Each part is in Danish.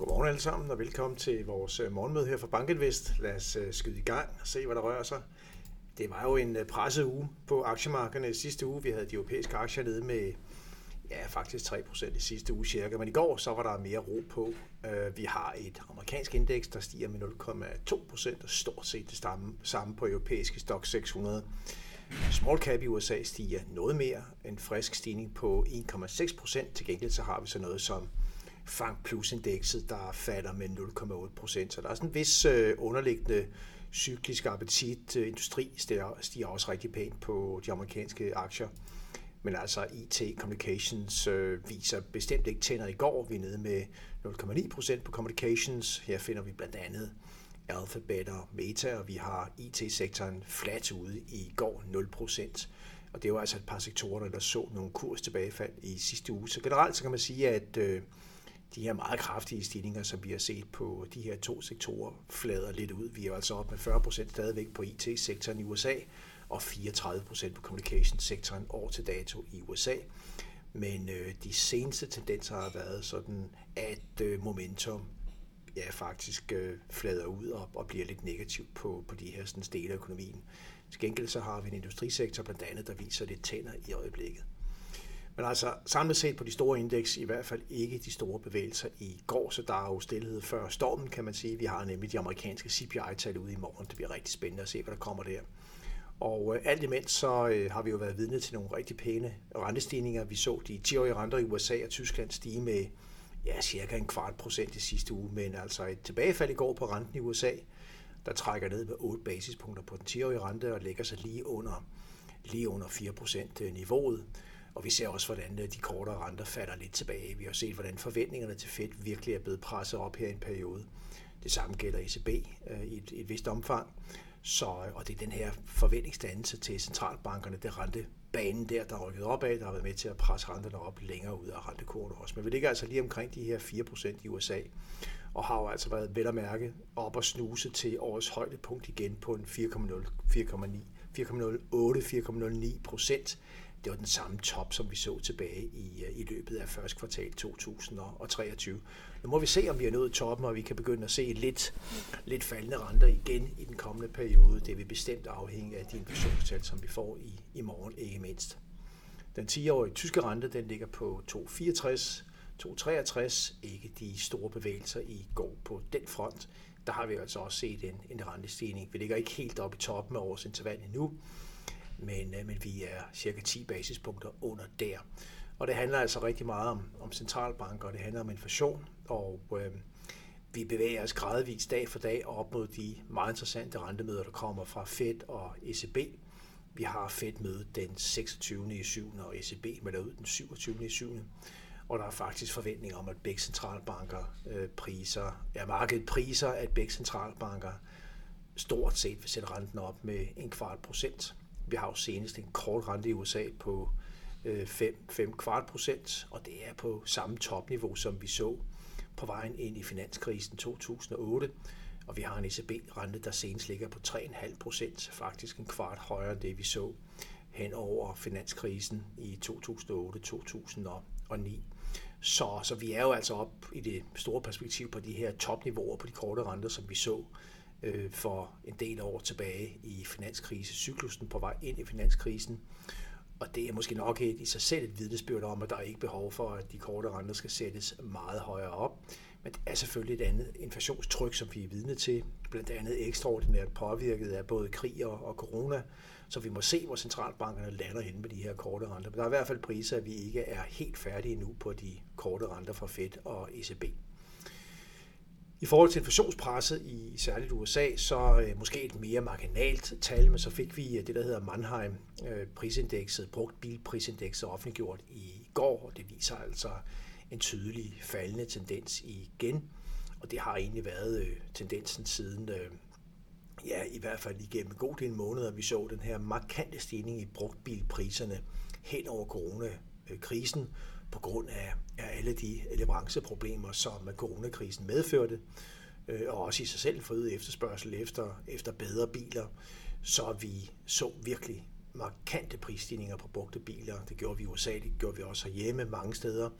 Godmorgen alle sammen, og velkommen til vores øh, morgenmøde her fra Bankinvest. Lad os øh, skyde i gang og se, hvad der rører sig. Det var jo en øh, presset uge på aktiemarkederne sidste uge. Vi havde de europæiske aktier nede med ja, faktisk 3% i sidste uge cirka, men i går så var der mere ro på. Vi har et amerikansk indeks, der stiger med 0,2% og stort set det samme, samme på europæiske stock 600. Small cap i USA stiger noget mere, en frisk stigning på 1,6%. Til gengæld så har vi så noget som Fang Plus-indekset, der falder med 0,8 procent. Så der er sådan en vis øh, underliggende cyklisk appetit. Øh, industri stiger, stiger også rigtig pænt på de amerikanske aktier. Men altså IT Communications øh, viser bestemt ikke tænder i går. Vi er nede med 0,9 procent på Communications. Her finder vi blandt andet Alphabet og Meta, og vi har IT-sektoren flat ude i går 0 procent. Og det var altså et par sektorer, der så nogle kurs tilbagefald i sidste uge. Så generelt så kan man sige, at øh, de her meget kraftige stigninger, som vi har set på de her to sektorer, flader lidt ud. Vi er altså op med 40 procent stadigvæk på IT-sektoren i USA, og 34 procent på communication-sektoren år til dato i USA. Men øh, de seneste tendenser har været sådan, at øh, momentum ja, faktisk øh, flader ud og, og bliver lidt negativt på, på de her sådan, dele af økonomien. Til gengæld så har vi en industrisektor blandt andet, der viser lidt tænder i øjeblikket. Men altså samlet set på de store indeks, i hvert fald ikke de store bevægelser i går, så der er jo stillhed før stormen, kan man sige. Vi har nemlig de amerikanske CPI-tal ude i morgen. Det bliver rigtig spændende at se, hvad der kommer der. Og øh, alt imens så øh, har vi jo været vidne til nogle rigtig pæne rentestigninger. Vi så de 10-årige renter i USA og Tyskland stige med ja, cirka en kvart procent i sidste uge, men altså et tilbagefald i går på renten i USA, der trækker ned med 8 basispunkter på den 10-årige rente og lægger sig lige under, lige under 4 procent øh, niveauet. Og vi ser også, hvordan øh, de kortere renter falder lidt tilbage. Vi har set, hvordan forventningerne til Fed virkelig er blevet presset op her i en periode. Det samme gælder ECB øh, i et, et vist omfang. Så, øh, og det er den her forventningsdannelse til centralbankerne, det rentebanen der, der er rykket opad, der har været med til at presse renterne op længere ud af rentekurven også. Men vi ligger altså lige omkring de her 4% i USA, og har jo altså været vel at mærke op og snuse til årets højdepunkt igen på en 4,0, 4,9, 4,08-4,09 procent det var den samme top, som vi så tilbage i, øh, i løbet af første kvartal 2023. Nu må vi se, om vi er nået toppen, og vi kan begynde at se lidt, lidt faldende renter igen i den kommende periode. Det vil bestemt afhænge af de inflationstal, som vi får i, i morgen, ikke mindst. Den 10-årige tyske rente den ligger på 2,64, 2,63. Ikke de store bevægelser i går på den front. Der har vi altså også set en, en rentestigning. Vi ligger ikke helt oppe i toppen af årsintervallet interval endnu, men, øh, men vi er cirka 10 basispunkter under der. Og det handler altså rigtig meget om, om centralbanker, og det handler om inflation, og øh, vi bevæger os gradvist dag for dag op mod de meget interessante rentemøder, der kommer fra Fed og ECB. Vi har Fed-møde den 26. i 7. og ECB melder ud den 27. i 7. Og der er faktisk forventninger om, at begge centralbanker øh, priser, ja, markedet priser, at begge centralbanker stort set vil sætte renten op med en kvart procent. Vi har jo senest en kort rente i USA på øh, 5, 5 kvart procent, og det er på samme topniveau, som vi så på vejen ind i finanskrisen 2008. Og vi har en ECB-rente, der senest ligger på 3,5 procent, faktisk en kvart højere end det, vi så hen over finanskrisen i 2008-2009. Så, så vi er jo altså op i det store perspektiv på de her topniveauer på de korte renter, som vi så øh, for en del år tilbage i finanskrisecyklusen på vej ind i finanskrisen. Og det er måske nok et, i sig selv et vidnesbyrd om, at der er ikke behov for, at de korte renter skal sættes meget højere op. Men det er selvfølgelig et andet inflationstryk, som vi er vidne til, blandt andet ekstraordinært påvirket af både krig og, og corona. Så vi må se, hvor centralbankerne lander hen med de her korte renter. Men der er i hvert fald priser, at vi ikke er helt færdige nu på de korte renter fra Fed og ECB. I forhold til inflationspresset i særligt USA, så øh, måske et mere marginalt tal, men så fik vi øh, det, der hedder Mannheim øh, prisindekset, brugt bilprisindekset offentliggjort i går, og det viser altså en tydelig faldende tendens igen. Og det har egentlig været øh, tendensen siden, øh, ja i hvert fald igennem god del måneder, vi så den her markante stigning i brugtbilpriserne hen over Øh, krisen på grund af, af alle de leveranceproblemer, som coronakrisen medførte, øh, og også i sig selv forøget efterspørgsel efter, efter bedre biler, så vi så virkelig markante prisstigninger på brugte biler. Det gjorde vi i USA, det gjorde vi også hjemme mange steder.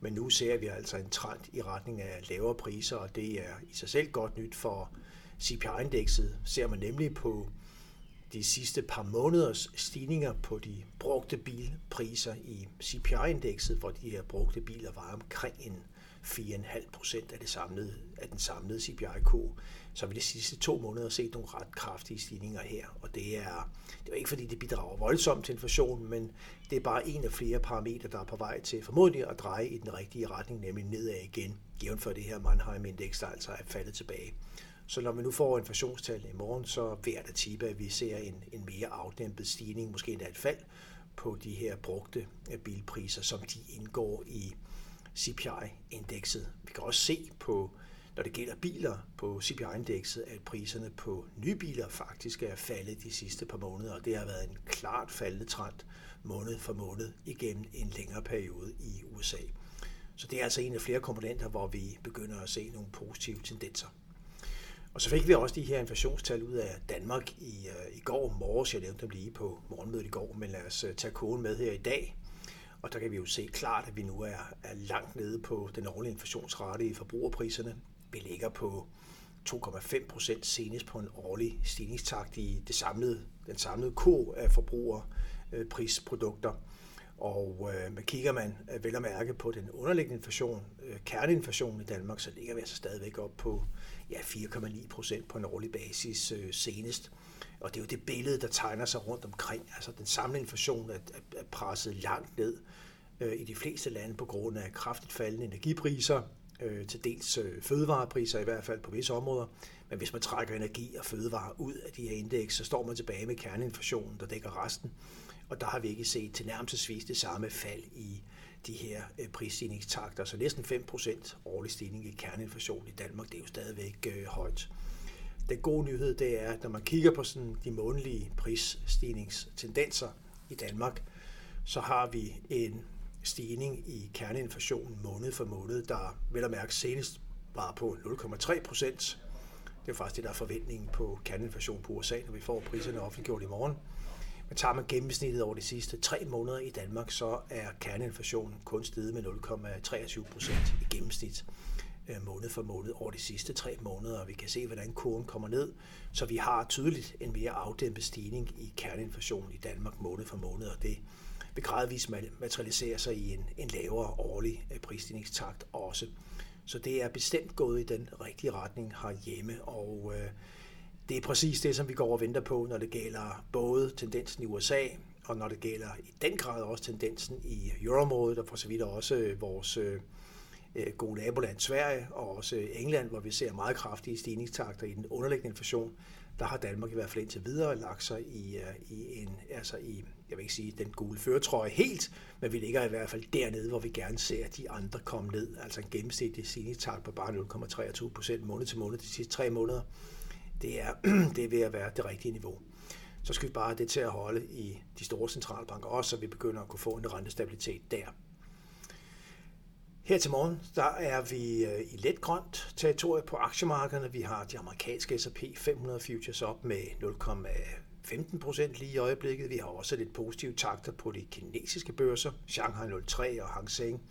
Men nu ser vi altså en trend i retning af lavere priser, og det er i sig selv godt nyt for CPI-indekset. Ser man nemlig på de sidste par måneders stigninger på de brugte bilpriser i CPI-indekset, hvor de her brugte biler var omkring en 4,5 procent af, det samlede, af den samlede CPI-K, så har vi de sidste to måneder set nogle ret kraftige stigninger her. Og det er, det er ikke fordi, det bidrager voldsomt til inflationen, men det er bare en af flere parametre, der er på vej til formodentlig at dreje i den rigtige retning, nemlig nedad igen, jævnt for det her Mannheim-indeks, der altså er faldet tilbage. Så når vi nu får inflationstal i morgen, så vil jeg da tippe, at vi ser en, en mere afdæmpet stigning, måske endda et fald på de her brugte øh, bilpriser, som de indgår i CPI-indekset. Vi kan også se på, når det gælder biler på CPI-indekset, at priserne på nye biler faktisk er faldet de sidste par måneder, og det har været en klart faldende trend måned for måned igennem en længere periode i USA. Så det er altså en af flere komponenter, hvor vi begynder at se nogle positive tendenser. Og så fik vi også de her inflationstal ud af Danmark i, øh, i går morges. Jeg nævnte dem lige på morgenmødet i går, men lad os øh, tage koden med her i dag. Og der kan vi jo se klart, at vi nu er, er langt nede på den årlige inflationsrate i forbrugerpriserne. Vi ligger på 2,5 procent senest på en årlig stigningstakt i det samlede, den samlede ko af forbrugerprisprodukter. Og øh, man kigger man øh, vel at mærke på den underliggende inflation, øh, kerneinflationen i Danmark, så ligger vi altså stadigvæk op på ja, 4,9 procent på en årlig basis øh, senest. Og det er jo det billede, der tegner sig rundt omkring. Altså den samlede inflation er, er, er presset langt ned øh, i de fleste lande på grund af kraftigt faldende energipriser, øh, til dels øh, fødevarepriser i hvert fald på visse områder. Men hvis man trækker energi og fødevarer ud af de her indeks, så står man tilbage med kerneinflationen, der dækker resten. Og der har vi ikke set til nærmest det samme fald i de her øh, prisstigningstakter. Så næsten 5% årlig stigning i kerneinflation i Danmark, det er jo stadigvæk øh, højt. Den gode nyhed det er, at når man kigger på sådan de månedlige prisstigningstendenser i Danmark, så har vi en stigning i kerneinflationen måned for måned, der vel at mærke senest var på 0,3 procent. Det er faktisk det, der er forventningen på kerneinflation på USA, når vi får priserne offentliggjort i morgen. Men tager man gennemsnittet over de sidste tre måneder i Danmark, så er kerneinflationen kun steget med 0,23 procent i gennemsnit øh, måned for måned over de sidste tre måneder, og vi kan se, hvordan kurven kommer ned. Så vi har tydeligt en mere afdæmpet stigning i kerneinflationen i Danmark måned for måned, og det vil gradvist materialisere sig i en, en lavere årlig øh, prisstigningstakt også. Så det er bestemt gået i den rigtige retning herhjemme, og øh, det er præcis det, som vi går og venter på, når det gælder både tendensen i USA, og når det gælder i den grad også tendensen i euroområdet, og for så vidt også øh, vores øh, øh, gode naboland Sverige, og også England, hvor vi ser meget kraftige stigningstakter i den underliggende inflation. Der har Danmark i hvert fald indtil videre lagt sig i, i en, altså i, jeg vil ikke sige den gule føretrøje helt, men vi ligger i hvert fald dernede, hvor vi gerne ser, at de andre komme ned. Altså en gennemsnitlig stigningstakt på bare 0,23 procent måned til måned de sidste tre måneder det er, det er ved at være det rigtige niveau. Så skal vi bare have det til at holde i de store centralbanker også, så vi begynder at kunne få en rentestabilitet der. Her til morgen, der er vi øh, i let grønt territorie på aktiemarkederne. Vi har de amerikanske S&P 500 futures op med 15 procent lige i øjeblikket. Vi har også lidt positive takter på de kinesiske børser. Shanghai 03 og Hang Seng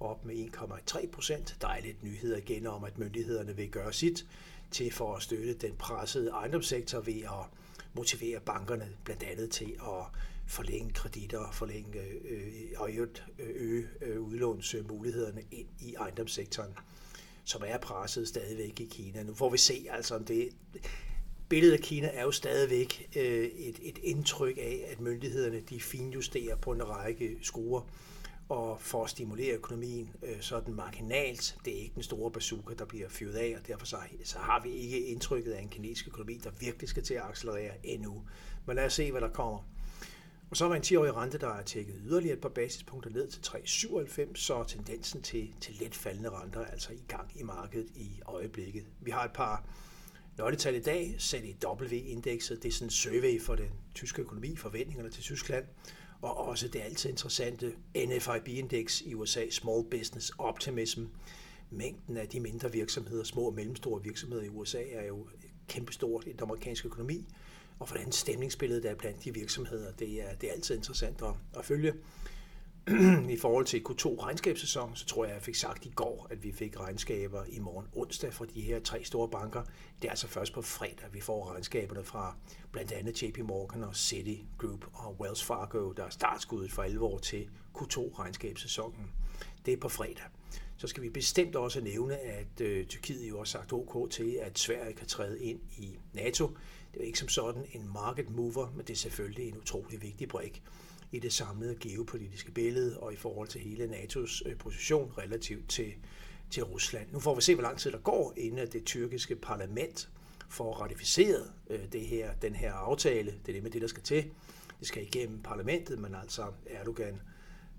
op med 1,3 procent. Der er lidt nyheder igen om, at myndighederne vil gøre sit til for at støtte den pressede ejendomssektor ved at motivere bankerne blandt andet til at forlænge kreditter, forlænge øh, og øge, øh, øge øh, udlånsmulighederne ind i ejendomssektoren, som er presset stadigvæk i Kina. Nu får vi se, altså om det billedet af Kina er jo stadigvæk øh, et, et indtryk af, at myndighederne de finjusterer på en række skruer og for at stimulere økonomien øh, sådan marginalt. Det er ikke den store bazooka, der bliver fyret af, og derfor så, så har vi ikke indtrykket af en kinesisk økonomi, der virkelig skal til at accelerere endnu. Men lad os se, hvad der kommer. Og så var en 10-årig rente, der er tækket yderligere et par basispunkter ned til 3,97, så tendensen til, til let faldende renter er altså i gang i markedet i øjeblikket. Vi har et par nøgletal i dag, ZEW-indekset, det er sådan en survey for den tyske økonomi, forventningerne til Tyskland, og også det altid interessante NFIB-indeks i USA, Small Business Optimism. Mængden af de mindre virksomheder, små og mellemstore virksomheder i USA, er jo kæmpestort i den amerikanske økonomi, og hvordan stemningsbilledet er blandt de virksomheder, det er, det er altid interessant at, at følge i forhold til Q2 regnskabssæson, så tror jeg, jeg fik sagt i går, at vi fik regnskaber i morgen onsdag fra de her tre store banker. Det er altså først på fredag, vi får regnskaberne fra blandt andet JP Morgan og City Group og Wells Fargo, der er startskuddet for alvor til Q2 regnskabssæsonen. Det er på fredag. Så skal vi bestemt også nævne, at øh, Tyrkiet jo har sagt OK til, at Sverige kan træde ind i NATO. Det er ikke som sådan en market mover, men det er selvfølgelig en utrolig vigtig brik i det samlede geopolitiske billede og i forhold til hele NATO's øh, position relativt til, til Rusland. Nu får vi se, hvor lang tid der går, inden det tyrkiske parlament får ratificeret øh, det her, den her aftale. Det er det med det, der skal til. Det skal igennem parlamentet, men altså Erdogan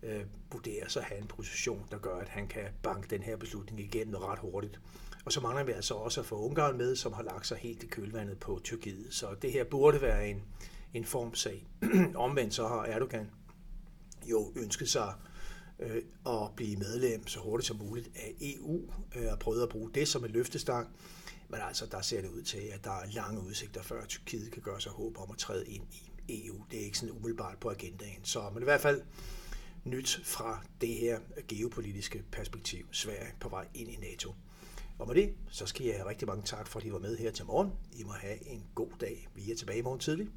øh, vurderer sig at have en position, der gør, at han kan banke den her beslutning igennem ret hurtigt. Og så mangler vi altså også at få Ungarn med, som har lagt sig helt i kølvandet på Tyrkiet. Så det her burde være en, en formsag. Omvendt så har Erdogan jo ønsket sig øh, at blive medlem så hurtigt som muligt af EU, øh, og prøvet at bruge det som en løftestang. Men altså, der ser det ud til, at der er lange udsigter, før Tyrkiet kan gøre sig håb om at træde ind i EU. Det er ikke sådan umiddelbart på agendaen. Så, men i hvert fald nyt fra det her geopolitiske perspektiv. Sverige på vej ind i NATO. Og med det, så skal jeg have rigtig mange tak for, at I var med her til morgen. I må have en god dag. Vi er tilbage i morgen tidlig.